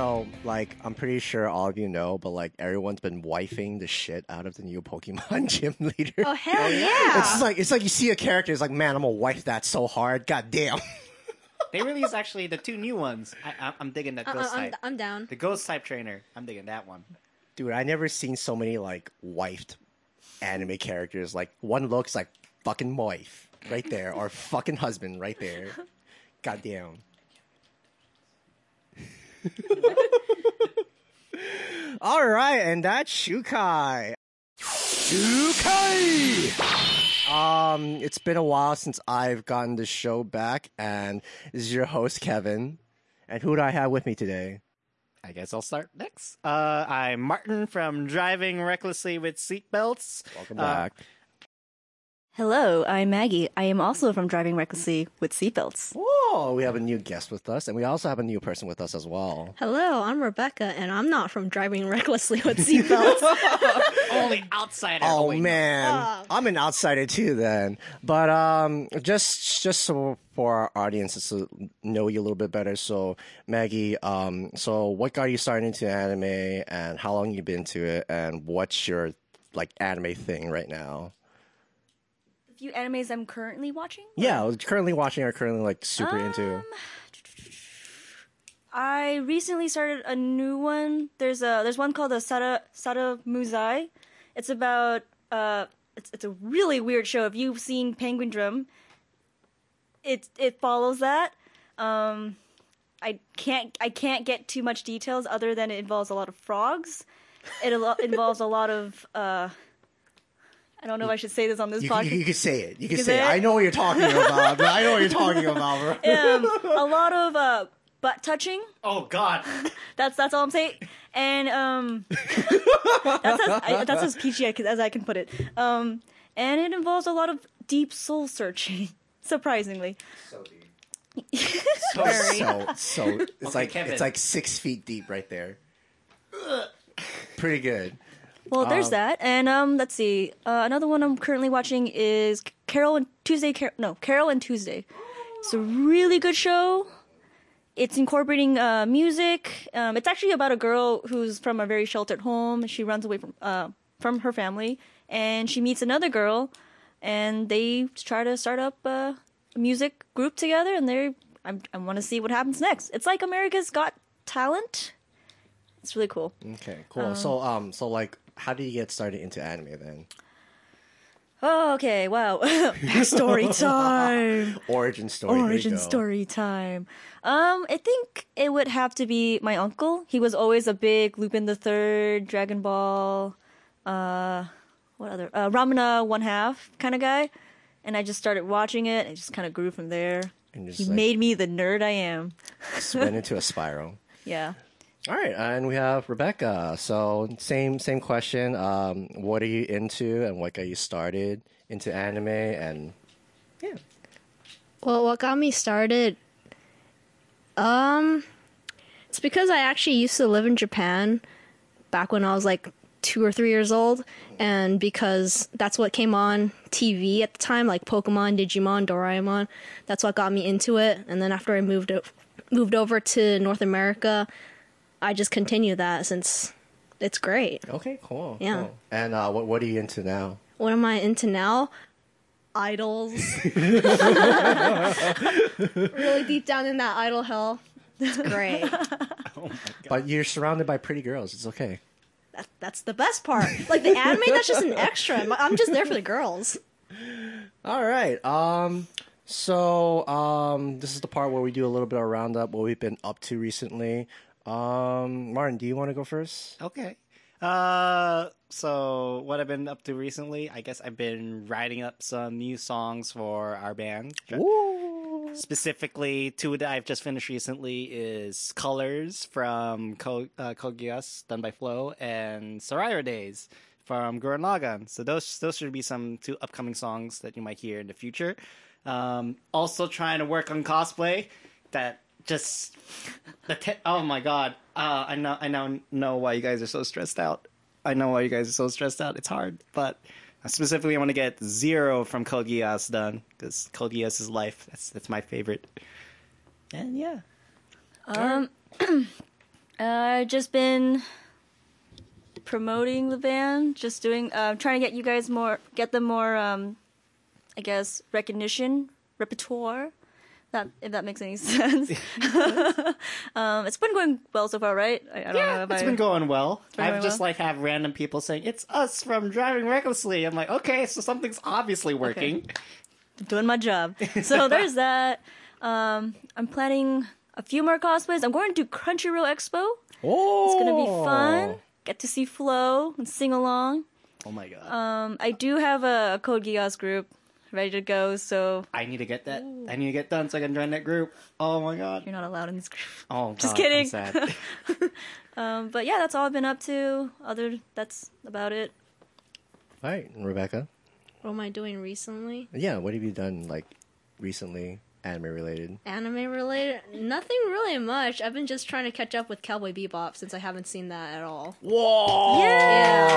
So, like, I'm pretty sure all of you know, but like, everyone's been wifing the shit out of the new Pokemon gym leader. Oh hell yeah! It's just like it's like you see a character, it's like, man, I'm gonna wife that so hard. God damn. They released actually the two new ones. I, I, I'm digging that Uh, ghost I'm, type. I'm down. The ghost type trainer. I'm digging that one. Dude, I never seen so many like wifed anime characters. Like one looks like fucking wife right there, or fucking husband right there. God damn. All right, and that's Shukai. Shukai. Um, it's been a while since I've gotten the show back, and this is your host Kevin. And who do I have with me today? I guess I'll start next. Uh, I'm Martin from Driving Recklessly with Seatbelts. Welcome Uh, back. Hello, I'm Maggie. I am also from Driving Recklessly with Seatbelts. Whoa, we have a new guest with us, and we also have a new person with us as well. Hello, I'm Rebecca, and I'm not from driving recklessly with seatbelts. Only outsider. Oh wait, man, Ah. I'm an outsider too. Then, but um, just just so for our audiences to know you a little bit better. So, Maggie, um, so what got you started into anime, and how long you been to it, and what's your like anime thing right now? Few animes I'm currently watching. Yeah, currently watching or currently like super into. Um, I recently started a new one. There's a there's one called the Sada Sada Muzai. It's about uh it's it's a really weird show. If you've seen Penguindrum, it it follows that. Um I can't I can't get too much details other than it involves a lot of frogs. It involves a lot of uh I don't know if I should say this on this You, podcast. you, you can say it. You can can say it. it? I know what you're talking about. bro. I know what you're talking about, bro. um, a lot of uh, butt touching. Oh God. That's that's all I'm saying. And um, that's as, I, that's as PG I can- as I can put it. Um, and it involves a lot of deep soul searching. Surprisingly, So deep. so so it's like Kevin. it's like six feet deep right there. Pretty good. Well, there's that. And um, let's see. Uh, another one I'm currently watching is Carol and Tuesday. Car- no, Carol and Tuesday. It's a really good show. It's incorporating uh, music. Um, it's actually about a girl who's from a very sheltered home. She runs away from uh, from her family, and she meets another girl, and they try to start up uh, a music group together. And they, I, I want to see what happens next. It's like America's Got Talent. It's really cool. Okay, cool. so um, so like, how did you get started into anime then? Oh, okay. Wow. story time. Origin story. Origin story time. Um, I think it would have to be my uncle. He was always a big Lupin the Third, Dragon Ball, uh, what other, uh, Ranma One Half kind of guy. And I just started watching it. and It just kind of grew from there. And just He like, made me the nerd I am. just went into a spiral. Yeah. All right, and we have Rebecca. So same same question. Um, what are you into, and what got you started into anime? And yeah, well, what got me started? Um, it's because I actually used to live in Japan back when I was like two or three years old, and because that's what came on TV at the time, like Pokemon, Digimon, Doraemon. That's what got me into it. And then after I moved moved over to North America, I just continue that since it's great. okay, cool. Yeah. cool. And uh, what what are you into now? What am I into now? Idols. really deep down in that idol hell. It's great. But you're surrounded by pretty girls. It's okay. That, that's the best part. Like the anime, that's just an extra. I'm- I'm just there for the girls. All right. Um. So um, this is the part where we do a little bit of roundup what we've been up to recently. Um, Martin, do you want to go first? Okay. Uh, so what I've been up to recently? I guess I've been writing up some new songs for our band. Ooh. Specifically, two that I've just finished recently is "Colors" from Ko- uh, Code Geass, done by FLOW, and "Sorairo Days" from Gurren Lagann. So those those should be some two upcoming songs that you might hear in the future. Um, also trying to work on cosplay. That just the te- oh my god! Uh, I know I now know why you guys are so stressed out. I know why you guys are so stressed out. It's hard, but specifically, I want to get Zero from Code done because Code Geass is life. That's that's my favorite. And yeah, Um, Uh, just been promoting the band, just doing, uh, trying to get you guys more, get them more, um, I guess, recognition, repertoire. That if that makes any sense. um, it's been going well so far, right? I, I don't know Yeah, if it's I, been going well. been I've going just well? like have random people saying it's us from Driving Recklessly. I'm like, okay, so something's obviously working. doing my job. So there's that. Um, I'm planning a few more cosplays. I'm going to Crunchyroll Expo. Oh, It's gonna be fun. Get to see FLOW and sing along. Oh my god, Um, I do have a, a Code Geass group ready to go, so I need to get that. I need to get done so I can join that group. Oh my god. you're not allowed in this group. Oh, Just God, I'm kidding. sad. Um, but yeah, that's all I've been up to. Other, that's about it. All right, Rebecca. What am I doing recently? Yeah, what have you done like recently, anime related? Anime related? Nothing really much. I've been just trying to catch up with Cowboy Bebop since I haven't seen that at all. Whoa! Yeah.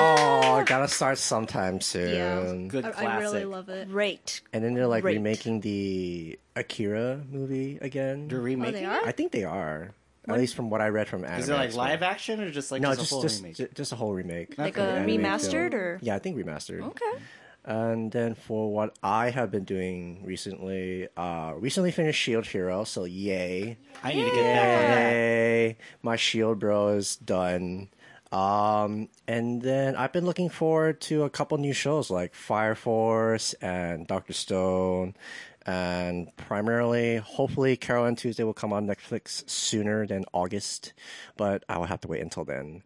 Oh, gotta start sometime soon. Yeah. Good I, classic. I really love it. Great. And then they're like Great. remaking the Akira movie again. They're remaking. Oh, they are? I think they are. At least from what I read from anime. Is it like live action or just like No, just, just a full just remake? ju- just a whole remake. Like Okay. a remastered film. or Yeah, I think remastered. okay. And then for what I have been doing recently, uh, recently finished Shield Hero, so yay. I need to get back on that. Yay. My Shield Bro is done. Um, and then I've been looking forward to a couple new shows like Fire Force and Doctor Stone. And primarily, hopefully, Carol and Tuesday will come on Netflix sooner than August, but I will have to wait until then.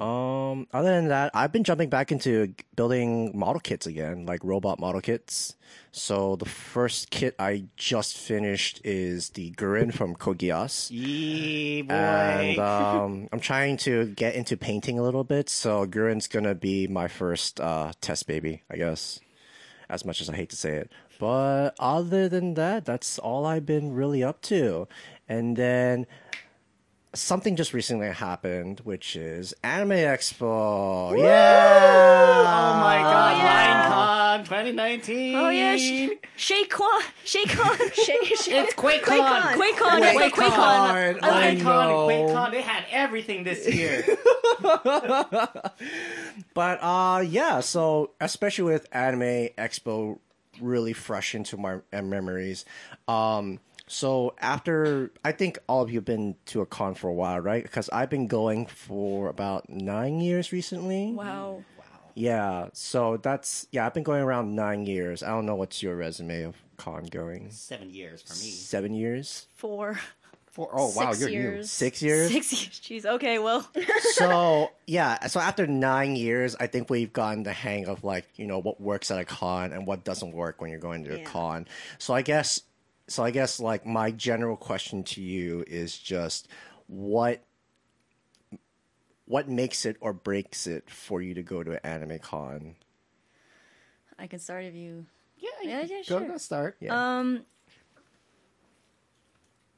Um, other than that, I've been jumping back into building model kits again, like robot model kits. So the first kit I just finished is the Gurren from Code Geass. Yee, boy. And um, I'm trying to get into painting a little bit, so Gurren's gonna be my first uh, test baby, I guess. As much as I hate to say it, but other than that, that's all I've been really up to. And then something just recently happened, which is Anime Expo. Yeah! oh my god, yeah. LineCon 2019. Oh yeah, sh- Shaquan, Shaquan, It's QuakeCon. QuakeCon, QuakeCon, it's like QuakeCon. QuakeCon. I LineCon know. and QuakeCon, they had everything this year. But uh, yeah. So especially with Anime Expo, really fresh into my memories. Um, so after I think all of you have been to a con for a while, right? Because I've been going for about nine years recently. Wow. Wow. Yeah. So that's yeah. I've been going around nine years. I don't know what's your resume of con going. Seven years for me. Seven years. Four, Four, oh wow, Six you're new. years. Six years. six years. Jeez. Okay. Well. so yeah, so after nine years, I think we've gotten the hang of like you know what works at a con and what doesn't work when you're going to a Yeah. con. So I guess, so I guess like my general question to you is just what what makes it or breaks it for you to go to an anime con? I can start if you. Yeah, Yeah, yeah, go, sure. go start. Yeah. Um,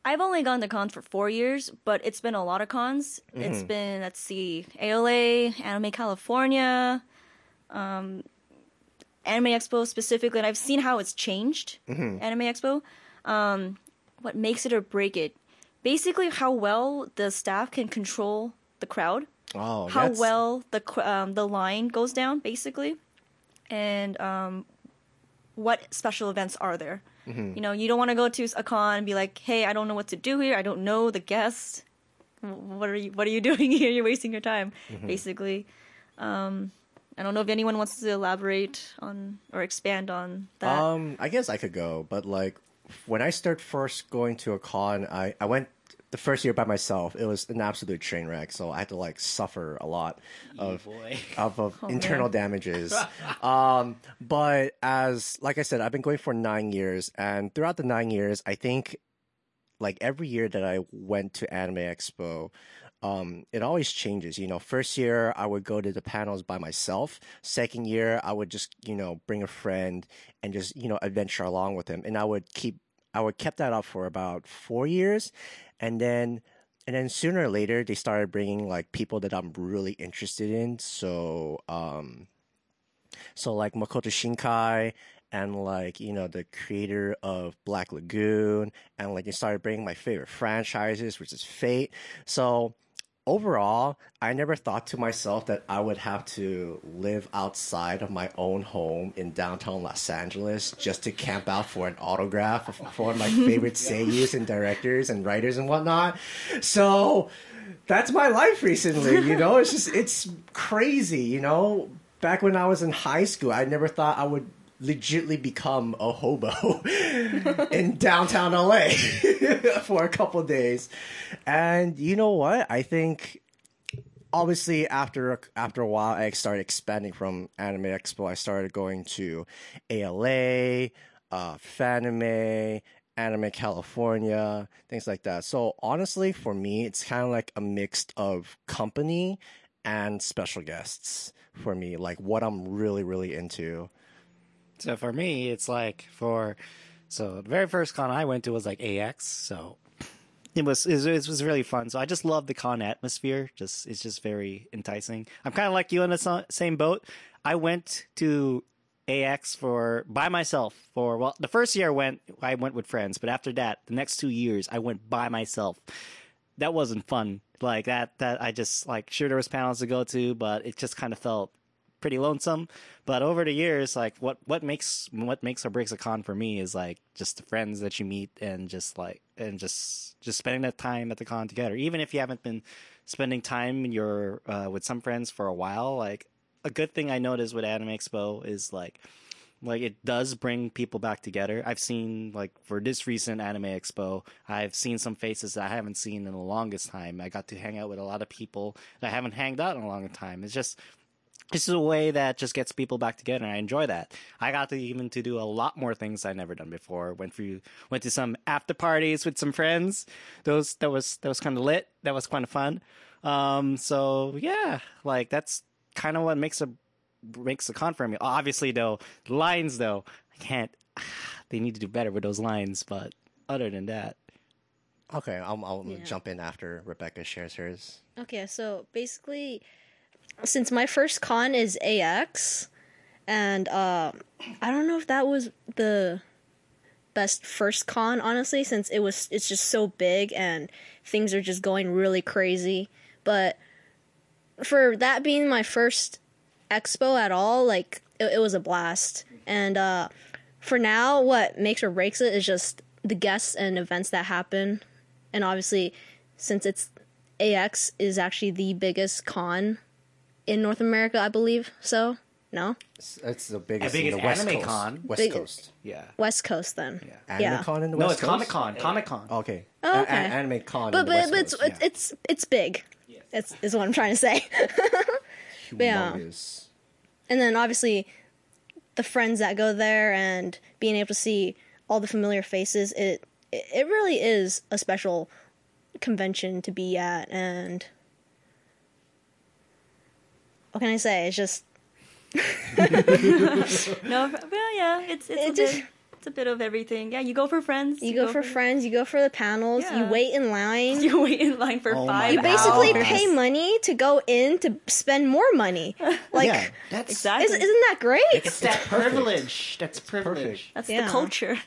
I've only gone to cons for four years, but it's been a lot of cons. It's been let's see, ALA, Anime California, um, Anime Expo specifically, and I've seen how it's changed. Anime Expo. Um, what makes it or break it? Basically, how well the staff can control the crowd oh, how that's- well the um, the line goes down, basically, and um, what special events are there. Mm-hmm. You know, you don't want to go to a con and be like, "Hey, I don't know what to do here. I don't know the guests. What are you What are you doing here? You're wasting your time." Mm-hmm. Basically, um, I don't know if anyone wants to elaborate on or expand on that. Um, I guess I could go, but like when I start first going to a con, I I went the first year by myself. It was an absolute train wreck, so I had to like suffer a lot of of, of Oh, internal damages. um, but as like I said, I've been going for nine years, and throughout the nine years, I think like every year that I went to Anime Expo, um, it always changes. You know, first year I would go to the panels by myself. Second year I would just you know bring a friend and just you know adventure along with him, and I would keep I would kept that up for about four years, and then and then sooner or later they started bringing like people that I'm really interested in. So um, so like Makoto Shinkai and like you know the creator of Black Lagoon and like they started bringing my favorite franchises, which is Fate. So overall, I never thought to myself that I would have to live outside of my own home in downtown Los Angeles just to camp out for an autograph for one of my favorite seiyus and directors and writers and whatnot. So that's my life recently, you know? It's just, it's crazy, you know? Back when I was in high school, I never thought I would legitly become a hobo in downtown LA for a couple days. And you know what? I think obviously after after a while I started expanding from Anime Expo. I started going to ALA, uh, Fanime, Anime California, things like that. So honestly, for me, it's kind of like a mix of company and special guests for me, like what I'm really really into. So for me, it's like for so the very first con I went to was like AX. So it was it was, really fun. So I just love the con atmosphere. Just it's just very enticing. I'm kind of like you in the same boat. I went to AX for by myself for well the first year I went I went with friends, but after that the next two years I went by myself. That wasn't fun. Like that that I just like sure there was panels to go to, but it just kind of felt pretty lonesome. But over the years, like what what makes what makes or breaks a con for me is like just the friends that you meet and just like and just just spending that time at the con together. Even if you haven't been spending time your uh, with some friends for a while, like a good thing I noticed with Anime Expo is like like it does bring people back together. I've seen like for this recent Anime Expo, I've seen some faces that I haven't seen in the longest time. I got to hang out with a lot of people that I haven't hanged out in a long time. It's just this is a way that just gets people back together and I enjoy that. I got to even to do a lot more things I never done before. Went through went to some after parties with some friends. Those that was that was kind of lit. That was kind of fun. Um so yeah, like that's kind of what makes a makes a con for me. Obviously though, lines though, I can't they need to do better with those lines, but other than that, Okay, I'll, I'll Yeah. jump in after Rebecca shares hers. Okay, so basically, since my first con is AX, and uh, I don't know if that was the best first con, honestly, since it was it's just so big and things are just going really crazy. But for that being my first expo at all, like it, it was a blast. And uh, for now, what makes or breaks it is just the guests and events that happen, and obviously, since it's AX is actually the biggest con in North America, I believe. So, no? It's, it's the biggest, biggest in the West anime Coast. con. West Big- Coast. yeah. West Coast then. Yeah. Anime Yeah. con in the West No, it's Coast? Comic Con. Comic Con. Okay. Oh, A- a- okay. anime con But in the but, West but it's, Coast. it's it's it's big. It's is what I'm trying to say. yeah. And then obviously the friends that go there and being able to see all the familiar faces, it it it really is a special convention to be at and what can I say? It's just No, well, yeah, it's it's It a just- bit, it's a bit of everything. Yeah, you go for friends. you go for friends, you go for the panels, you wait in line. You wait in line for Oh my five. You basically hours. pay money to go in to spend more money. Like, yeah, That's Exactly. is, isn't that great? It's that privilege. That's privilege. That's Yeah. the culture.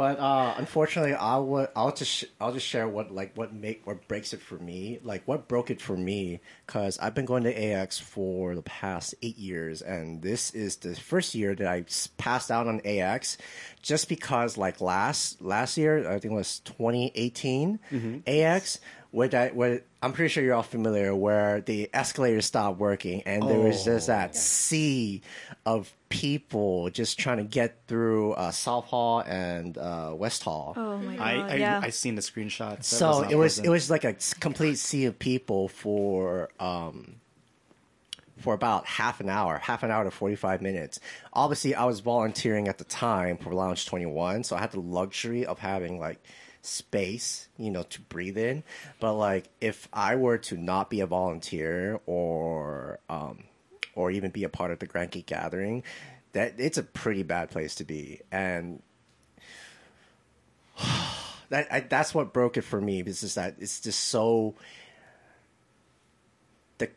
But uh, unfortunately, I would. I'll just. Sh- I'll just share what like what make what breaks it for me. Like what broke it for me because I've been going to AX for the past eight years, and this is the first year that I passed out on AX, just because like last last year I think it was 2018 AX. Where that, where I'm pretty sure you're all familiar, where the escalator stopped working, and there was just Oh. that sea of people just trying to get through uh, South Hall and uh, West Hall. Oh my god. I, I yeah. I seen the screenshots. That so not it was pleasant. it was like a s- complete sea of people for um for about half an hour, half an hour to 45 minutes. Obviously, I was volunteering at the time for Lounge 21, so I had the luxury of having like space, you know, to breathe in. But like if I were to not be a volunteer or um or even be a part of the Grand Geek Gathering, that it's a pretty bad place to be. And that I, that's what broke it for me. Is just that it's just so the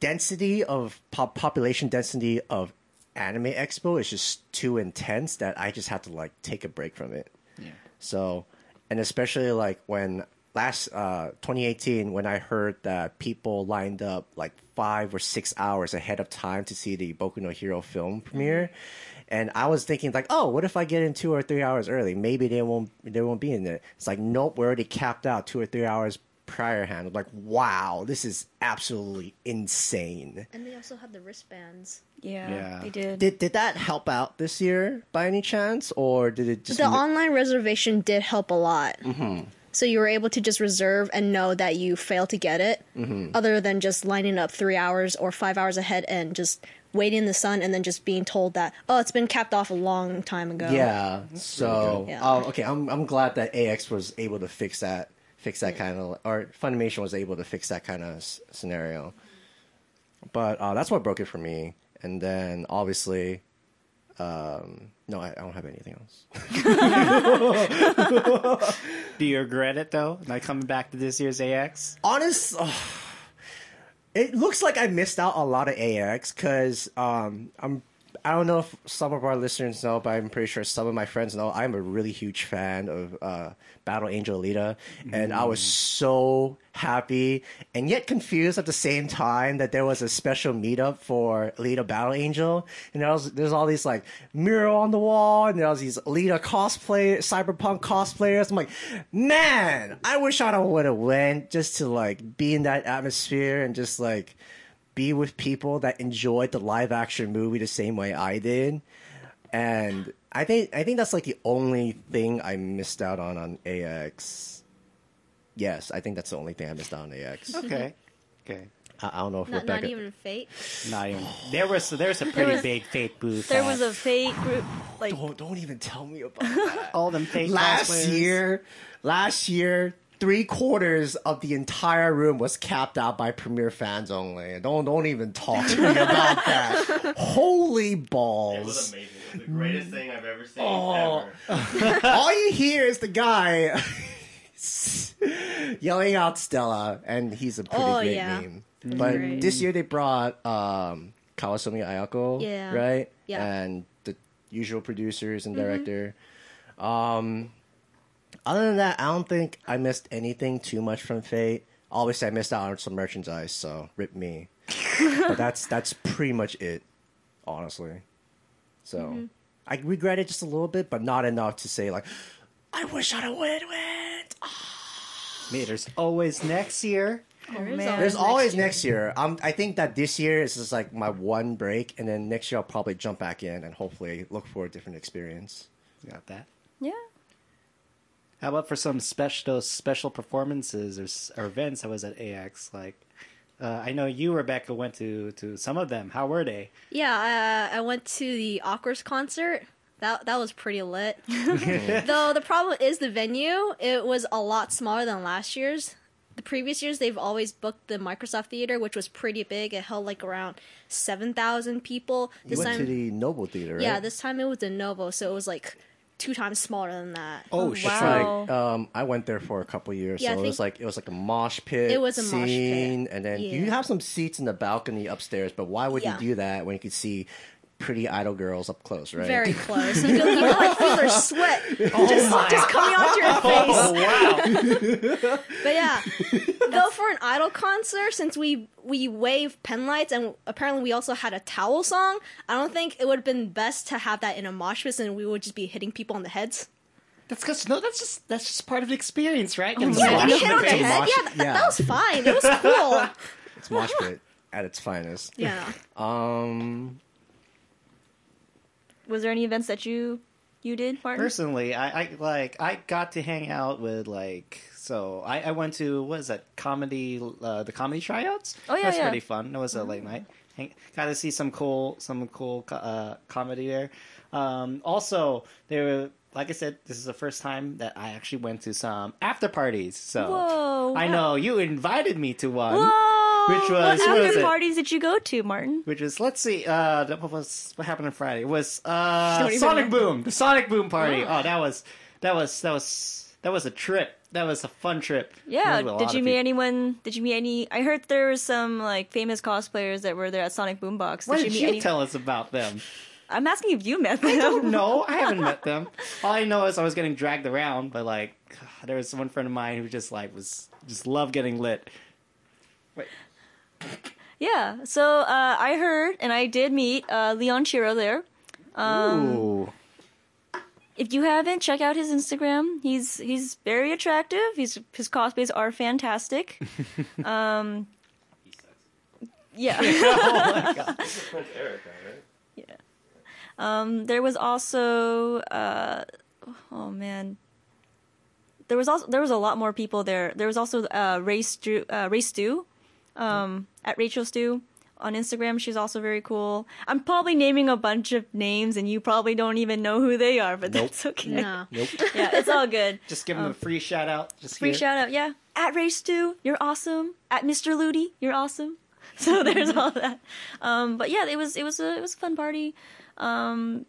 density of pop- population density of Anime Expo is just too intense that I just had to like take a break from it. Yeah. So, and especially like when last uh 2018 when I heard that people lined up like five or six hours ahead of time to see the Boku no Hero film premiere. And I was thinking like, oh, what if I get in two or three hours early? Maybe they won't they won't be in it. It's like, nope, we're already capped out two or three hours prior hand. I'm like, wow, this is absolutely insane. And they also had the wristbands. Yeah, Yeah. they did. Did did that help out this year by any chance, or did it just The online reservation did help a lot. Mm-hmm. So you were able to just reserve and know that you failed to get it, mm-hmm. other than just lining up three hours or five hours ahead and just waiting in the sun and then just being told that oh it's been capped off a long time ago. Yeah. So, Yeah. oh, okay, I'm I'm glad that AX was able to fix that, fix that kind of, or Funimation was able to fix that kind of s- scenario. But uh, that's what broke it for me. And then obviously, um, no, I, I don't have anything else. Do you regret it though? Not coming back to this year's AX? honest ugh. it looks like i missed out a lot of ax because um i'm i don't know if some of our listeners know but i'm pretty sure some of my friends know. I'm a really huge fan of uh battle angel alita and i was so happy and yet confused at the same time that there was a special meetup for alita battle angel. And there was there's all these like mural on the wall and there was these alita cosplay cyberpunk cosplayers. I'm like man i wish i would have went just to like be in that atmosphere and just like be with people that enjoyed the live action movie the same way i did and i think i think that's like the only thing i missed out on on ax yes i think that's the only thing i missed out on ax Okay. Okay. I, I don't know if Not, not rebecca even fate. Not even. There was there was a pretty was- big fate booth. There was a fate group like don't, don't even tell me about that all them fate last cosplayers. year last year three quarters of the entire room was capped out by premiere fans only don't don't even talk to me about that holy balls! It was amazing. It was the greatest thing I've ever seen Oh. ever. all you hear is the guy yelling out Stella, and he's a pretty Oh, great yeah. meme. But great. this year they brought um, Kawasumi Ayako, Yeah. right? Yeah. Mm-hmm. And the usual producers and director. Um, other than that, I don't think I missed anything too much from Fate. Obviously, I missed out on some merchandise, so rip me. but that's that's pretty much it, honestly. So Mm-hmm. I regret it just a little bit, but not enough to say like, I wish I'd have went. went. Me, there's always next year. There is man. There's next always year. next year. Um, I think that this year is just like my one break, and then next year I'll probably jump back in and hopefully look for a different experience. Got that. yeah. How about for some special special performances or, or events I was at AX? Like, uh, I know you, Rebecca, went to to some of them. How were they? Yeah, uh, I went to the Awkward concert. That that was pretty lit. Though the problem is the venue. It was a lot smaller than last year's. The previous years they've always booked the Microsoft Theater, which was pretty big. It held like around seven thousand people. You This went time, to the Novo Theater, right? yeah, this time it was the Novo, so it was like two times smaller than that. Oh, Oh, shit! wow. Like, um, I went there for a couple years, Yeah, I so it was think- like it was like a mosh pit. It was a mosh pit. scene, and then you Yeah. have some seats in the balcony upstairs. But why would Yeah. you do that when you could see pretty idol girls up close, right? Very close. You can, you can like feel their sweat Oh just, just coming onto your face. Oh wow! But yeah, though for an idol concert, since we we wave pen lights and apparently we also had a towel song, I don't think it would have been best to have that in a mosh pit and we would just be hitting people on the heads. that's because no, that's just that's just part of the experience, right? Getting Yeah, slashed you hit on the head. mosh- Yeah, that, yeah. that was fine. It was cool. It's mosh pit at its finest. Yeah. Um, Was there any events that you you did, Martin? Personally, I, I like I got to hang out with like so I, I went to what is that comedy uh, the comedy tryouts. Oh, yeah, that's yeah. pretty fun. It was a late night. Hang, got to see some cool some cool uh, comedy there. Um, also, there were like I said, this is the first time that I actually went to some after parties. So Whoa, I wow. know you invited me to one. Whoa! Which was- what what was after it? parties did you go to, Martin? Which is let's see, uh, what was what happened on Friday? It was uh, Sonic. Boom, the Sonic Boom party. Oh, that was that was that was that was a trip. That was a fun trip. Yeah. With a lot Did you meet people. anyone? Did you meet any? I heard there was some like famous cosplayers that were there at Sonic Boombox. Did Why you did meet you any? tell us about them? I'm asking if you met them. I don't know. I haven't met them. All I know is I was getting dragged around by like there was one friend of mine who just like was just loved getting lit. Wait, Yeah. So uh, I heard and I did meet uh, Leon Chiro there. Um, ooh, If you haven't, check out his Instagram. He's he's very attractive. He's his cosplays are fantastic. um, yeah. Prince Erica, right? Um, there was also uh, oh man, there was also there was a lot more people there. There was also uh, Ray Stu, uh, Ray Stew, um, at Rachel Stew on Instagram. She's also very cool. I'm probably naming a bunch of names, and you probably don't even know who they are, but that's okay. No. nope. Yeah, it's all good. Just give him a free shout out. Just Free here. shout out, yeah. At Ray Stew, you're awesome. At Mr. Ludi, you're awesome. So there's all that. Um, but yeah, it was it was a it was a fun party. Um,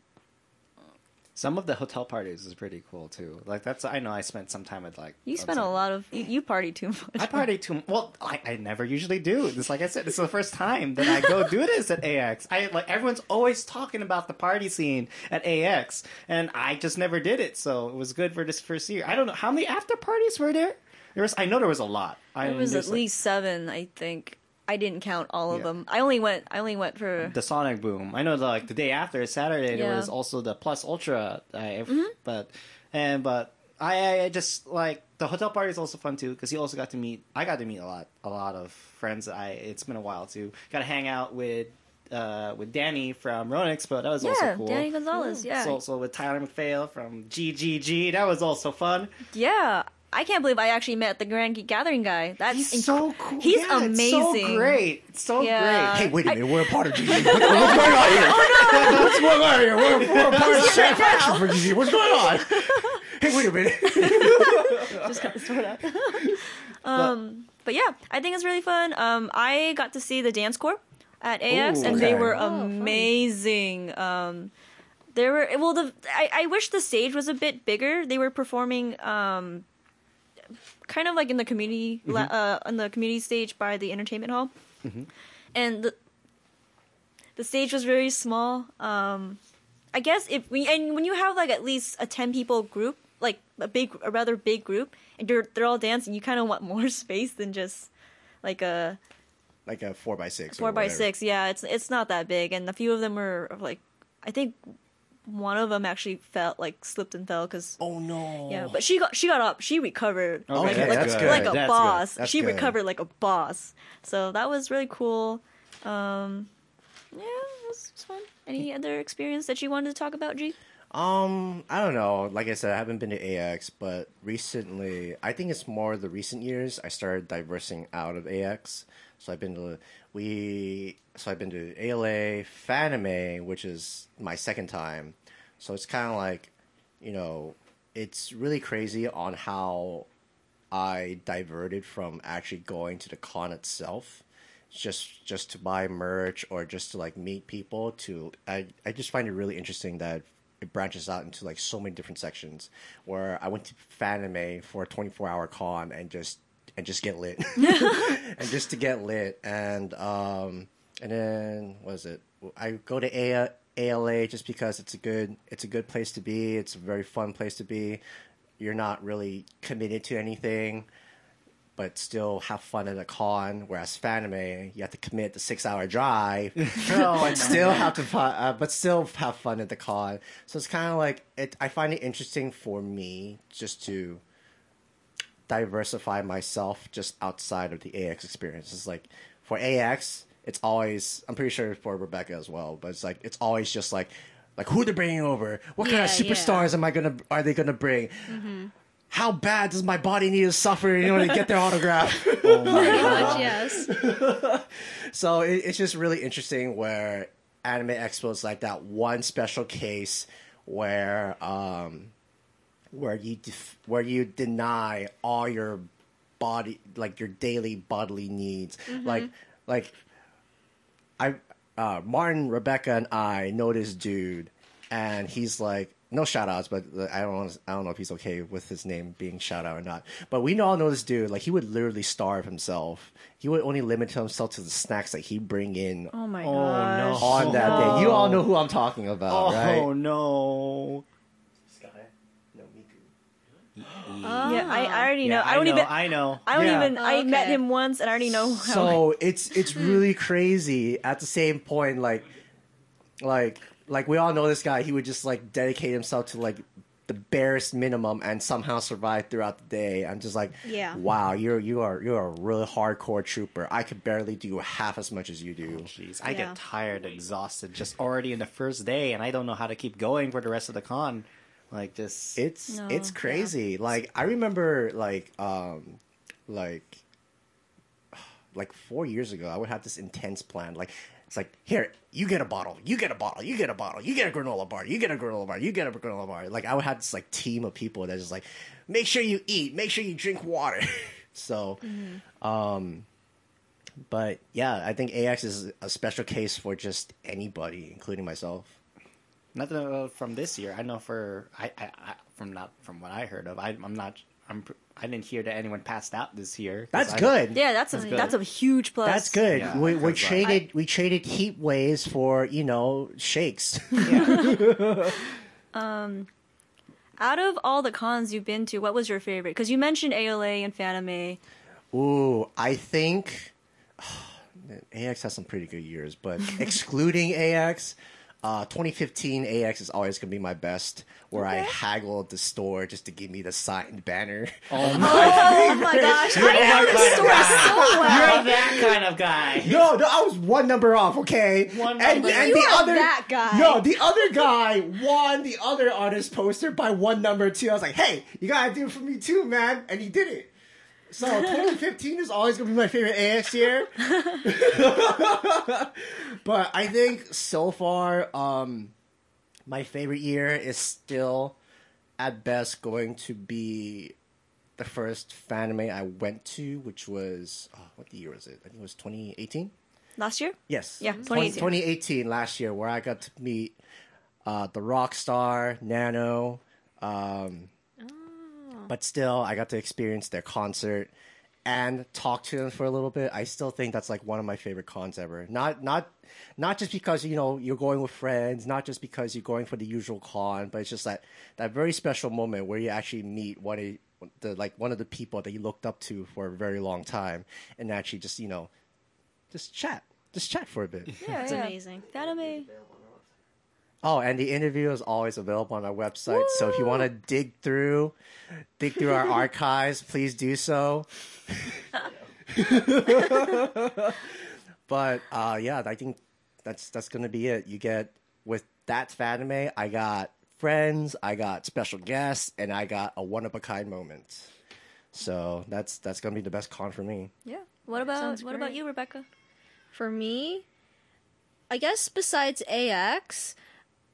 Some of the hotel parties is pretty cool too. Like that's I know I spent some time with like you spent a lot of you, you party too much. I party too. Well, I, I never usually do. This, like I said, this is the first time that I go do this at AX. I like everyone's always talking about the party scene at AX, and I just never did it. So it was good for this first year. I don't know how many after parties were there. There was. I know there was a lot. I It was at like, least seven, I think. I didn't count all of Yeah. them. I only went. I only went for. the Sonic Boom. I know like the day after Saturday there was also the Plus Ultra. I, Mm-hmm. but and but I, I just like the hotel party is also fun too because you also got to meet. I got to meet a lot a lot of friends. I it's been a while too. Got to hang out with uh with Danny from Rona Expo. That was also yeah, cool. Danny Gonzalez. Yeah, So also with Tyler McPhail from GGG. That was also fun. yeah. I can't believe I actually met the Grand Geek Gathering guy. That's He's inc- so cool. He's Yeah, it's so amazing. great. It's so Yeah. great. Hey, wait a minute. We're a part of GG. What- What's going on here? What's going on here? We're, we're a part of the manufacturer for GG. What's going on? Hey, wait a minute. just cut the sword out. um, but yeah, I think it's really fun. Um, I got to see the dance corps at AX, Ooh, and they were Oh, fun. amazing. Um, there were well, the I, I wish the stage was a bit bigger. They were performing um, kind of like in the community la- uh, on the community stage by the entertainment hall, and the the stage was very small. Um, I guess if we and when you have like at least a ten people group, like a big, a rather big group, and they're they're all dancing, you kind of want more space than just like a Like a four by six. Four by six, Yeah, it's it's not that big, and a few of them were like, I think one of them actually felt like slipped and fell because. Oh no. Yeah, but she got she got up. She recovered Okay, like, Okay, like, that's a, good. like a That's boss. That's she good. recovered like a boss. So that was really cool. Um, yeah, it was, it was fun. Any other experience that you wanted to talk about, G? Um, I don't know. Like I said, I haven't been to AX, but recently, I think it's more the recent years I started diversing out of AX. So I've been to we. So I've been to ALA, Fanime, which is my second time. So it's kind of like, you know, it's really crazy on how I diverted from actually going to the con itself just just to buy merch or just to like meet people to I, I just find it really interesting that it branches out into like so many different sections where I went to Fanime for a 24 hour con and just and just get lit and just to get lit and um and then what is it I go to A- ALA just because it's a good it's a good place to be it's a very fun place to be you're not really committed to anything but still have fun at a con. Whereas Fanime, you have to commit the six hour drive, but still have to fun, uh, but still have fun at the con. So it's kind of like it. I find it interesting for me just to diversify myself just outside of the AX experience. It's like for AX, it's always. I'm pretty sure for Rebecca as well, but it's like it's always just like. Like who they're bringing over? What kind of Yeah, yeah. superstars am I gonna? Are they gonna bring? How bad does my body need to suffer in order to get their autograph? Oh my Pretty god. much, yes. So it, it's just really interesting where Anime Expo is like that one special case where um, where you def- where you deny all your body like your daily bodily needs. Like like I uh, Martin Rebecca and I know this dude and he's like no shout outs but I don't want I don't know if he's okay with his name being shout out or not. But we all know this dude like he would literally starve himself. He would only limit himself to the snacks that he bring in Oh my Oh, gosh. no. on that day. You all know who I'm talking about Oh right? no. No, Miku. Yeah, I, I ah. already know. Yeah, I don't even. I know. I don't Yeah. even. I met him once, and I already know. How so it's it's hmm. really crazy at the same point like like like we all know this guy he would just like dedicate himself to like the barest minimum and somehow survive throughout the day i'm just like Yeah. wow you're you are you're a really hardcore trooper i could barely do half as much as you do oh, Jeez, I Yeah. get tired, exhausted, just already in the first day, and I don't know how to keep going for the rest of the con. Like just it's No, it's yeah. crazy. Like i remember like um like like four years ago i would have this intense plan. Like it's like here you get a bottle. You get a bottle. You get a bottle. You get a granola bar. You get a granola bar. You get a granola bar. Like i would have this like team of people that just like make sure you eat. Make sure you drink water. So um but yeah i think ax is a special case for just anybody including myself Nothing from this year. I know for I, I, I from not from what I heard of. I, I'm not. I'm. I didn't hear that anyone passed out this year. that's I- good Yeah, that's a good. that's a huge plus. That's good. Yeah, we we because, traded we traded heat waves for you know shakes. Yeah. Um, out of all the cons you've been to, what was your favorite? Because you mentioned ALA and Fanime. Ooh, I think AX has some pretty good years, but excluding AX, uh, 2015 AX is always gonna be my best. Where I Okay. haggled the store just to give me the signed banner. Oh my! Oh my gosh, You're I know that this kind of guy. so well. You're that kind of guy. No, no, I was one number off. Okay, One and, number. and You the are other that guy. No, the other guy won the other artist poster by one number too. I was like, hey, you gotta do it for me too, man, and he did it. So 2015 is always gonna be my favorite AX year. but I think so far, um, my favorite year is still, at best, going to be the first fanime I went to, which was oh, what year was it? I think it was 2018. Last year? Yes. Yeah, 2018. 2018. 2018 last year, where I got to meet uh, the rock star Nano. Um, But still, I got to experience their concert and talk to them for a little bit. I still think that's like one of my favorite cons ever. Not not not just because you know you're going with friends, not just because you're going for the usual con, but it's just that that very special moment where you actually meet one of the like one of the people that you looked up to for a very long time, and actually just you know just chat, just chat for a bit. Yeah, It's yeah. amazing. Fanime. Oh, and the interview is always available on our website. So if you want to dig through, dig through our archives, please do so. but uh, yeah, I think that's that's gonna be it. You get with that anime, I got friends, I got special guests, and I got a one of a kind moment. So that's that's gonna be the best con for me. Yeah. What about Sounds what about you, Rebecca? For me, I guess besides AX,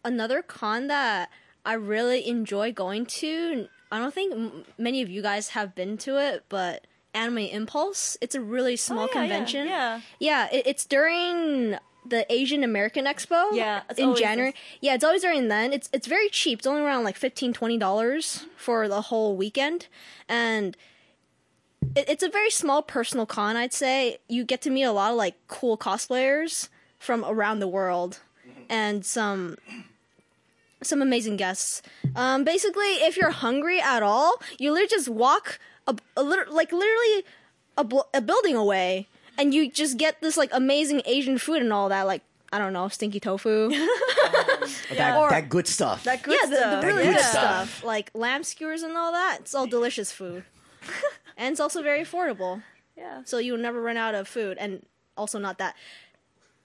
another con that I really enjoy going to, I don't think m- many of you guys have been to it, but Anime Impulse. It's a really oh, small Oh, yeah, yeah, convention. yeah. Yeah, it, it's during the Asian American Expo. Yeah, it's in January. this. Yeah, it's always during then. It's it's very cheap. It's only around like 15 dollars for the whole weekend, and it, it's a very small personal con. I'd say you get to meet a lot of like cool cosplayers from around the world, mm-hmm. and some some amazing guests. Um, basically, if you're hungry at all, you literally just walk a, a lit- like literally a, bl- a building away, and you just get this like amazing Asian food and all that. Like I don't know, stinky tofu. That Or- that good stuff. That good yeah, the, stuff. the really good good stuff. stuff, like lamb skewers and all that. It's all delicious food, and it's also very affordable. Yeah. So you'll never run out of food, and also not that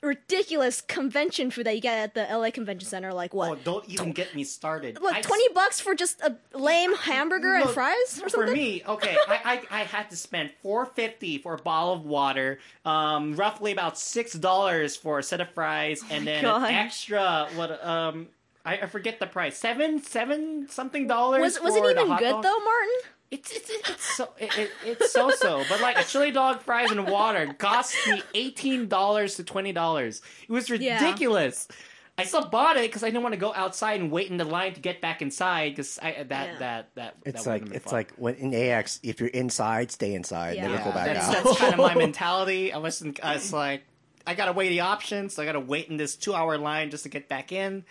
ridiculous convention food that you get at the LA Convention Center. Like what? Oh, don't even get me started. Look, I- twenty bucks for just a lame hamburger and fries or For me, okay, I, I I had to spend four fifty for a bottle of water, um, roughly about six dollars for a set of fries, and then an extra what um. I, I forget the price. Seven, seven something dollars. was was it even good dog. though, Martin? It's it's, it's so it, it, it's so so, but like a chili dog, fries, and water cost me eighteen dollars to twenty dollars. It was Yeah. ridiculous. I still bought it because I didn't want to go outside and wait in the line to get back inside because that Yeah. that that that It's that like been it's fun. like when in AX, if you're inside, stay inside, Yeah. never go back that's, out. that's kind of my mentality. I wasn't. I was like, I gotta weigh the options. So I gotta wait in this two hour line just to get back in.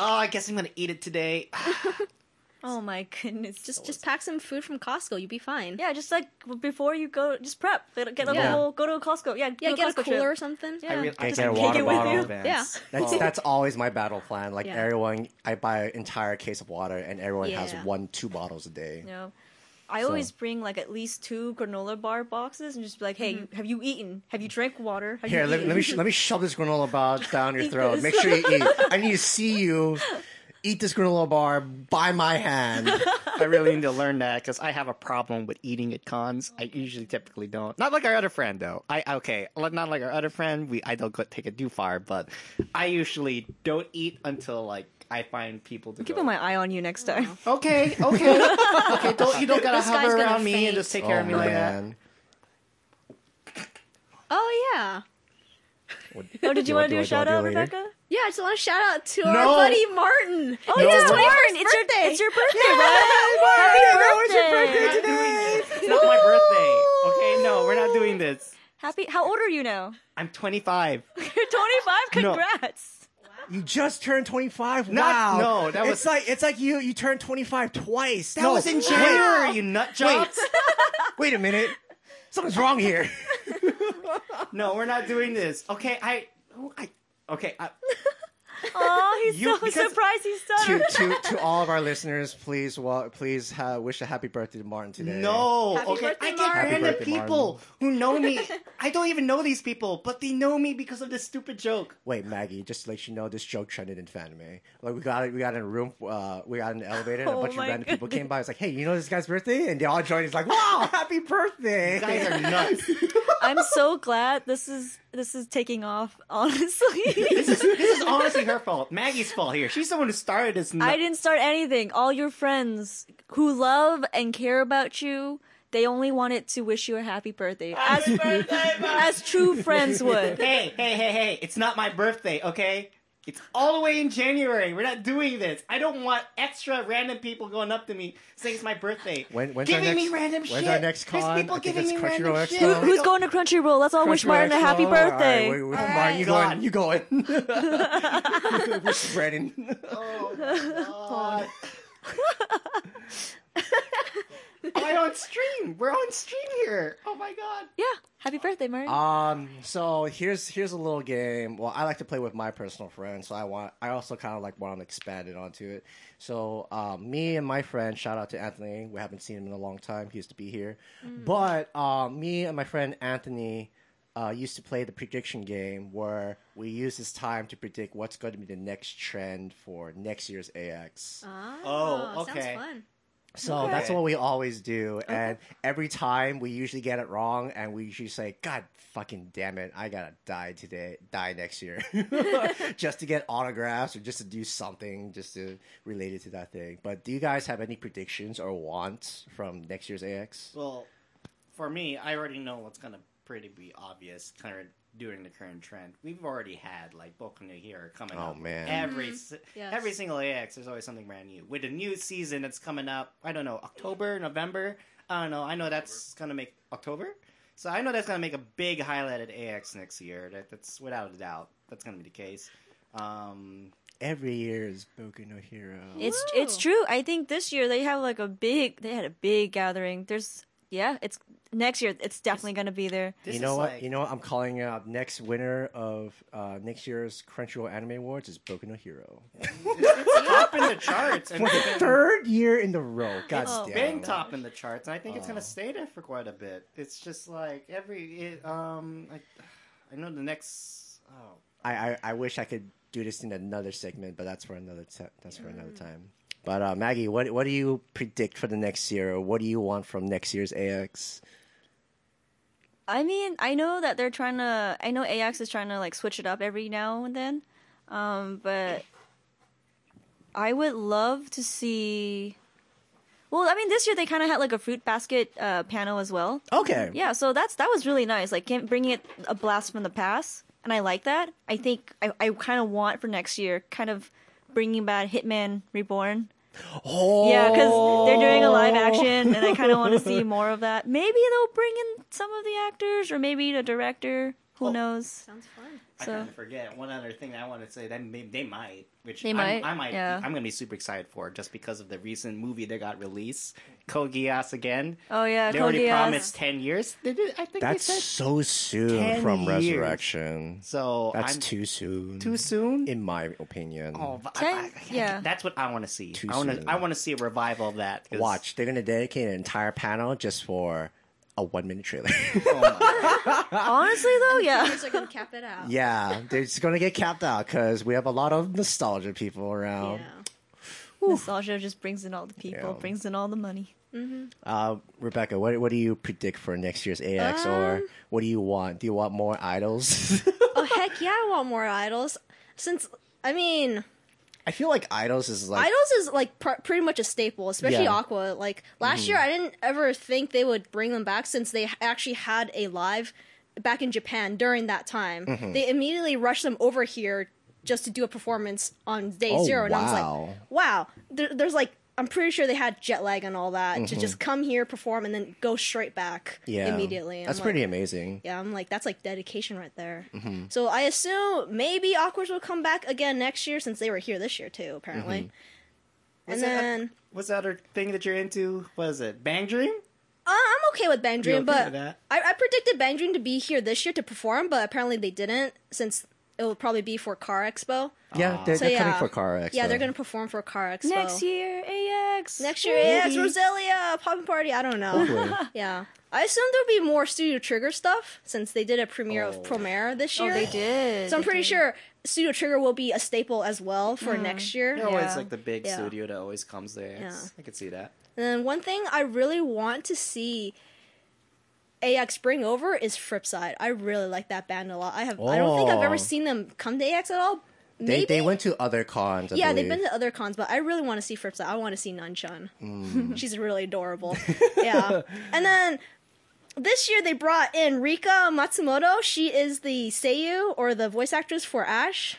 Oh, I guess I'm gonna eat it today. Oh my goodness. Just just pack some food from Costco. You'll be fine. yeah, just like before you go, just prep. Get get a Yeah. whole go to a Costco. Yeah, Yeah, do get a Costco cooler trip. or something. Yeah. I really, I just get a take water it with bottle. you. Yeah. That's that's always my battle plan. Like Yeah. everyone, I buy an entire case of water, and everyone has one, two bottles a day. Yeah. I So- always bring like at least two granola bar boxes and just be like, "Hey, you, have you eaten? Have you drank water? Have Here, you let, let me sh- let me shove this granola bar down your throat. this. Make sure you eat. I need to see you eat this granola bar by my hand. I really need to learn that because I have a problem with eating at cons. I usually typically don't. Not like our other friend though. I okay, not like our other friend. We I don't go take it too far, but I usually don't eat until like I find people to Keep go. my eye on you next time. Okay, okay, okay. Don't you don't gotta This hover around me and just take oh, care oh of me like that. man. Oh yeah. Oh, did you want to do a I shout out. Rebecca? Yeah, I just want to shout out to No. our buddy Martin. Oh, it's yeah, his 21st Martin, it's your birthday. it's your birthday, right? Happy birthday! We're not doing this. It's not my birthday. Okay, no, we're not doing this. Happy. How old are you now? I'm 25. You're 25. No. Congrats. You just turned 25. Not- wow. no, that was- It's like it's like you you turned 25 twice. That no, was in wait, January, you nut job. Wait a minute. Something's wrong here. No, we're not doing this. Okay, I, oh, I, okay, I, Oh, he's You- so because- surprised he's to, done. to to all of our listeners, please well, please uh, wish a happy birthday to Martin today. no. Happy okay, birthday, I get Martin. Happy random birthday, people who know me. I don't even know these people, but they know me because of this stupid joke. Wait, Maggie, just to let you know, this joke trended in Fanime. Like we got it, we got in a room, uh, we got in an elevator, and a Oh bunch of my random people came by. It's like, hey, you know this guy's birthday, and they all joined. It's like, wow, happy birthday! You guys are nuts. I'm so glad this is this is taking off. Honestly, this is this is honestly her fault. Maggie's fault here. She's the one who started this. nut- I didn't start anything. All your friends who love and care about you, they only wanted to wish you a happy birthday, as as true friends would. Hey, hey, hey, hey! It's not my birthday, okay? It's all the way in January. We're not doing this. I don't want extra random people going up to me saying it's my birthday. When- when's our giving me next- random when's shit. our next There's people I think giving it's me random Crunchyroll shit. Who, who's going to Crunchyroll? Let's all wish Martin a happy All right, birthday. wait, wait, All Martin, right. you oh, God. going? You going? Wish Brandon. Oh, God. Am I on stream? We're on stream here. Oh my god. Yeah, happy birthday, Martin. Um. So here's here's a little game. Well, I like to play with my personal friends, so I want. I also kind of like want to expand it onto it. So, um, me and my friend, shout out to Anthony. We haven't seen him in a long time. He used to be here, but um, me and my friend Anthony. Uh, used to play the prediction game where we use this time to predict what's going to be the next trend for next year's AX. Oh, Sounds okay. fun. So that's what we always do. And every time we usually get it wrong and we usually say, God fucking damn it, I gotta die today, die next year. just to get autographs or just to do something just to relate it to that thing. But do you guys have any predictions or wants from next year's AX? Well, for me, I already know what's gonna pretty be obvious current during the current trend. We've already had like Boku no Hero coming Oh, up. man. every si- Yes. every single AX, there's always something brand new. With a new season that's coming up, I don't know October, November. I don't know. I know that's gonna make October. So I know that's gonna make a big highlighted AX next year. That, that's without a doubt. That's gonna be the case. Um, Every year is Boku no Hero. It's Woo. it's true. I think this year they have like a big. They had a big gathering. There's yeah. It's next year. It's definitely gonna be there. this you know what? Like, You know what? I'm calling out next winner of uh, next year's Crunchyroll Anime Awards is Boku no Hero. it's top in the charts and For the been- third year in the row. God Oh. damn. been top in the charts, and I think it's Oh. gonna stay there for quite a bit. It's just like every it, um, I, I know the next. Oh, I, I, I wish I could do this in another segment, but that's for another te- that's for another time. But uh, Maggie, what what do you predict for the next year, or what do you want from next year's AX? I mean, I know that they're trying to. I know AX is trying to like switch it up every now and then, um, but I would love to see. Well, I mean, this year they kind of had like a fruit basket uh, panel as well. Okay, Yeah, so that's that was really nice. Like bringing it a blast from the past, and I like that. I think I, I kind of want for next year, kind of bringing back Hitman Reborn. Oh, Yeah, because they're doing a live oh. action, and I kind of want to see more of that. Maybe they'll bring in some of the actors, or maybe the director. Who Oh. knows? Sounds fun. I So- kind of forget one other thing that I want to say. That they, they might, which They I'm- might, I might. yeah. I'm gonna be super excited for just because of the recent movie that got released, Code Geass again. Oh yeah, They Code already promised ten years. They did, I think That's they said so soon from years. Resurrection. so. That's I'm too soon. too soon. in my opinion. Oh, but Ten- I, I, yeah. that's what I want to see. Too I want soon. to. I want to see a revival of that. 'cause- Watch, they're gonna dedicate an entire panel just for a one minute trailer. Honestly though, yeah. Kids are gonna cap it out. yeah, they're just gonna get capped out because we have a lot of nostalgia people around. Yeah. Nostalgia just brings in all the people, Yeah. brings in all the money. Uh, Rebecca, what what do you predict for next year's AX, or Um, what do you want? Do you want more idols? Oh heck yeah, I want more idols. Since I mean, I feel like idols is like idols is like pr- pretty much a staple, especially Yeah. Aqours. Like last mm-hmm. year, I didn't ever think they would bring them back since they actually had a live back in Japan during that time. Mm-hmm. They immediately rushed them over here just to do a performance on day Oh, zero, and I was wow. like, wow. There, there's like. I'm pretty sure they had jet lag and all that Mm-hmm. to just come here, perform, and then go straight back yeah, immediately. I'm That's like, pretty amazing. Yeah, I'm like, that's like dedication right there. Mm-hmm. So I assume maybe Aqours will come back again next year since they were here this year too, apparently. Mm-hmm. And that- then what's that other thing that you're into? What is it? Bang Dream? uh, I'm okay with Bang Dream, okay but? I, I predicted Bang Dream to be here this year to perform, but apparently they didn't since it will probably be for Car Expo. Yeah, they're, So they're yeah, coming for Car X. Yeah, they're gonna perform for Car Expo Next year, AX. Next year, AX, Roselia, Poppin' Party. I don't know. Yeah, I assume there'll be more Studio Trigger stuff since they did a premiere Oh. of Promare this oh, year. Oh, they did. So I'm They pretty did. sure Studio Trigger will be a staple as well for mm-hmm. next year. They're always Yeah. like the big Yeah. studio that always comes there. Yeah. I could see that. And then one thing I really want to see AX bring over is Fripside. I really like that band a lot. I have I don't think I've Oh. ever seen them come to AX at all. They Maybe they went to other cons. I yeah, they've been to other cons, but I really want to see Fripside. I want to see Nunchun. Mm. She's really adorable. yeah. And then this year they brought in Rika Matsumoto. She is the Seiyu or the voice actress for Ash.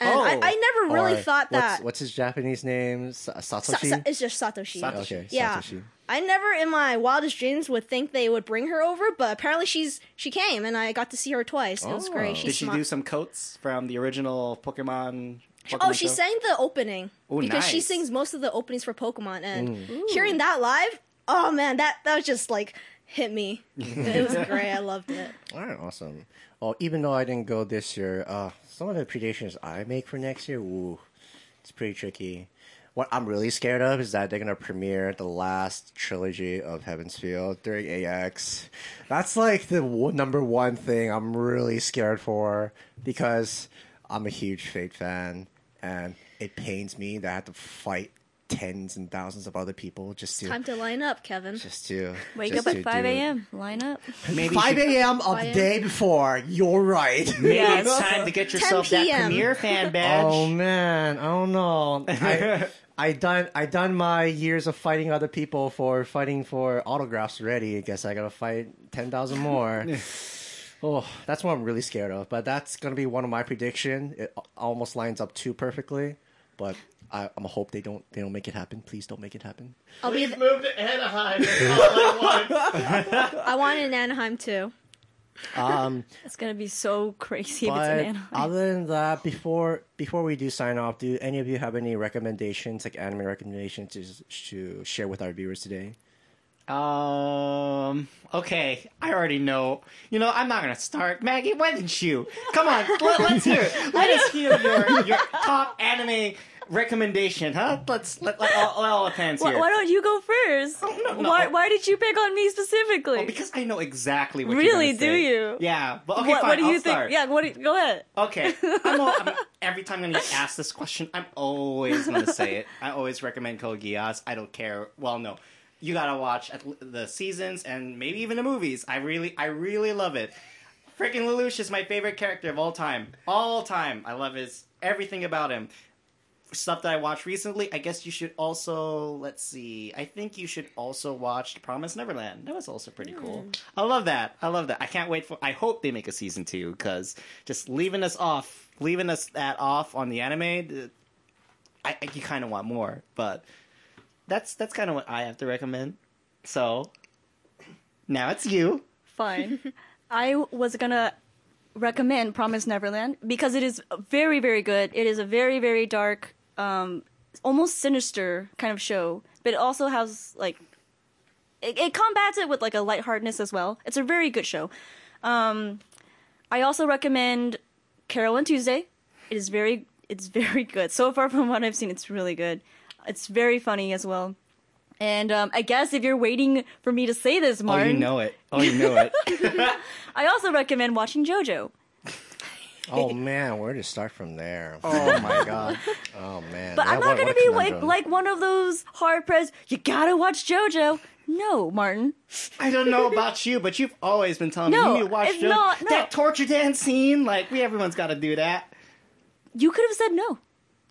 And I, Oh. I never really Or thought what's, that. What's his Japanese name? Sa- Sa- Satoshi. Sa- it's just Satoshi. Satoshi. okay, Yeah. Satoshi. I never in my wildest dreams would think they would bring her over, but apparently she's she came and I got to see her twice. It was Oh. great. Did She's Did she smart. do some coats from the original Pokemon? Oh, she show? sang the opening Ooh, because she sings most of the openings for Pokemon, and Mm. hearing that live, oh man, that that was just like hit me. it was great. I loved it. All right, awesome. Well, even though I didn't go this year, uh, some of the predictions I make for next year, ooh, it's pretty tricky. What I'm really scared of is that they're gonna premiere the last trilogy of Heaven's Feel during AX. That's like the one, number one thing I'm really scared for because I'm a huge Fate fan, and it pains me that I have to fight tens and thousands of other people just to Time to line up, Kevin. just to Wake just up at 5 a.m. Line up. Maybe 5 a.m. of the day before. You're right. Maybe Yes. it's time to get yourself that PM. premiere fan badge. Oh man, I don't know. I, I done I done my years of fighting other people for fighting for autographs already. I guess I gotta fight ten thousand more. oh, that's what I'm really scared of. But that's gonna be one of my prediction. It almost lines up too perfectly. But I, I'm a hope they don't they don't make it happen. Please don't make it happen. I'll be. Please move to Anaheim. I want. I want it in Anaheim too. Um, It's gonna be so crazy if it's in but Anaheim. other than that, before before we do sign off, do any of you have any recommendations, like anime recommendations, to, to share with our viewers today? Um. Okay, I already know. You know, I'm not gonna start. Maggie, why didn't you? Come on, let, us hear. it. Let us hear your your top anime recommendation, huh? Let's let, let all, all hands Why, here. why don't you go first? Oh, no, no. Why, why did you pick on me specifically? Oh, because I know exactly what. Really, do say. you? Yeah, but okay, what, fine. what do I'll you think? start. Yeah, what? Do you, go ahead. Okay. I'm, all, I'm every time I'm gonna get asked this question, I'm always gonna say it. I always recommend Code Geass. I don't care. Well, no, you gotta watch the seasons and maybe even the movies. I really, I really love it. Freaking Lelouch is my favorite character of all time. All time. I love his everything about him. Stuff that I watched recently. I guess you should also let's see. I think you should also watch Promise Neverland. That was also pretty cool. Mm. I love that. I love that. I can't wait for. I hope they make a season two because just leaving us off, leaving us that off on the anime. I, I you kind of want more, but that's that's kind of what I have to recommend. So now it's you. Fine. I was gonna recommend Promise Neverland because it is very, very good. It is a very, very dark, um, almost sinister kind of show, but it also has like it, it combats it with like a lightheartedness as well. It's a very good show. Um, I also recommend Carol and Tuesday. It is very, it's very good so far from what I've seen. It's really good. It's very funny as well. And um, I guess if you're waiting for me to say this, Oh, you know it. Oh, you know it. I also recommend watching JoJo. Oh man, where to start from there? oh, oh my god. Oh man. But Yeah, I'm not what- to what be like like one of those hard pressed. You gotta watch JoJo. No, Martin. I don't know about you, but you've always been telling No, me you need to watch the- not- no. that torture dance scene. Like, we everyone's got to do that. You could have said no.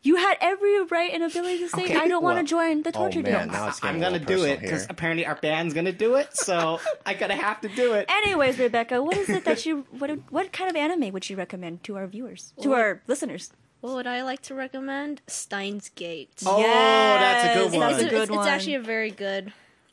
You had every right and ability to say, Okay, "I don't want well- to join the Oh torture man, dance." now it's I'm a gonna little do personal it because here. apparently our band's gonna do it, so I gotta have to do it. Anyways, Rebecca, what is it that you what what kind of anime would you recommend to our viewers, to our listeners? What would I like to recommend? Steins Gate. Oh, that's a Yes, good one. That's a It's, good it's, one. it's actually a very good.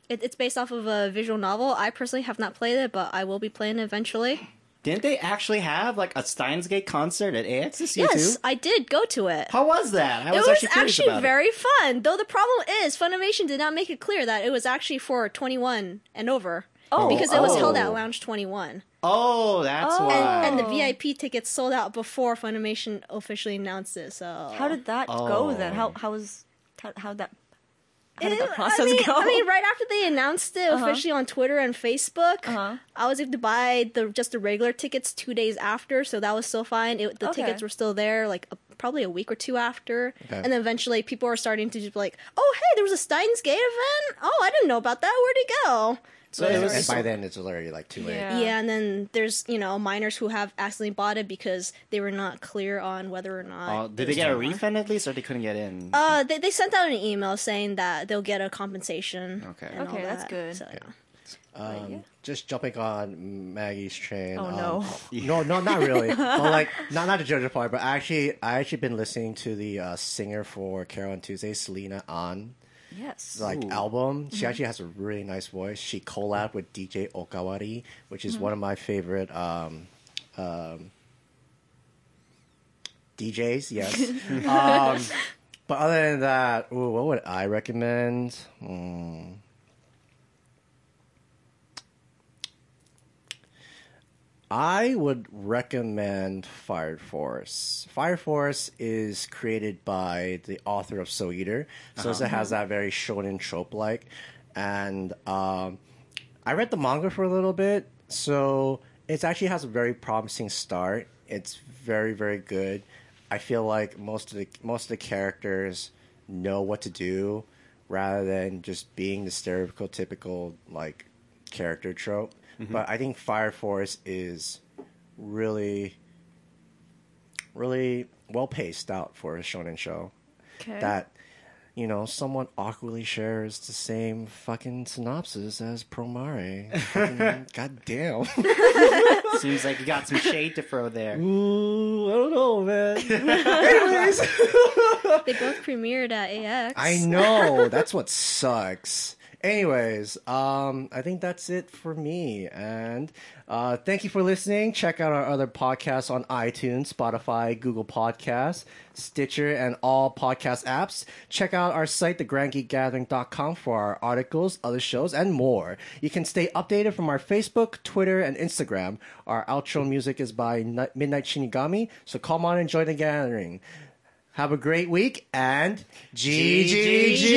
It, it's based off of a visual novel. I personally have not played it, but I will be playing it eventually. Didn't they actually have like a Steins Gate concert at AXSU Yes, too? I did go to it. How was that? I it was, was actually, curious actually about very fun. Though the problem is, Funimation did not make it clear that it was actually for 21 and over. Oh, because it was held oh. at Lounge 21. Oh, that's Oh. why. And the Oh. VIP tickets sold out before Funimation officially announced it. So How did that go then? How Oh. how was how, how that how did It- that process I mean, go? I mean, right after they announced it officially on Twitter and Facebook, Uh-huh. I was able to buy the just the regular tickets two days after, so that was still fine. It, the Okay. tickets were still there, like a, probably a week or two after, Okay. and then eventually people were starting to just be like, "Oh, hey, there was a Steins Gate event. Oh, I didn't know about that. Where'd it go?" So it And was by then it's already like too late. Yeah. Yeah, and then there's you know minors who have accidentally bought it because they were not clear on whether or not. Oh, did they was get a 21. refund at least, or they couldn't get in? Uh, they, they sent out an email saying that they'll get a compensation. Okay. and all Okay, that's good. So, Um, Just jumping on Maggie's train. Oh, um, no. no, no, not really. well, like not not the JoJo part, but actually, I actually been listening to the uh, singer for Carol and Tuesday, Celeina Ann, yes. like Ooh. album. Mm-hmm. She actually has a really nice voice. She collabed with DJ Okawari, which is Mm-hmm. one of my favorite um, um, DJs. Yes. um, but other than that, ooh, what would I recommend? Hmm. I would recommend Fire Force. Fire Force is created by the author of Soul Eater, so it has that very shonen trope like. And um, I read the manga for a little bit, so it actually has a very promising start. It's very very good. I feel like most of the most of the characters know what to do rather than just being the stereotypical like character trope. Mm-hmm. But I think Fire Force is really, really well paced out for a shonen show. Okay. That you know, someone awkwardly shares the same fucking synopsis as Promare. Fucking goddamn. Seems like you got some shade to throw there. Ooh, I don't know, man. Anyways, they both premiered at AX. I know that's what sucks. Anyways, um, I think that's it for me. And uh, thank you for listening. Check out our other podcasts on iTunes, Spotify, Google Podcasts, Stitcher, and all podcast apps. Check out our site, thegrandgeekgathering.com, for our articles, other shows, and more. You can stay updated from our Facebook, Twitter, and Instagram. Our outro music is by Midnight Shinigami, so come on and join the gathering. Have a great week and GGG.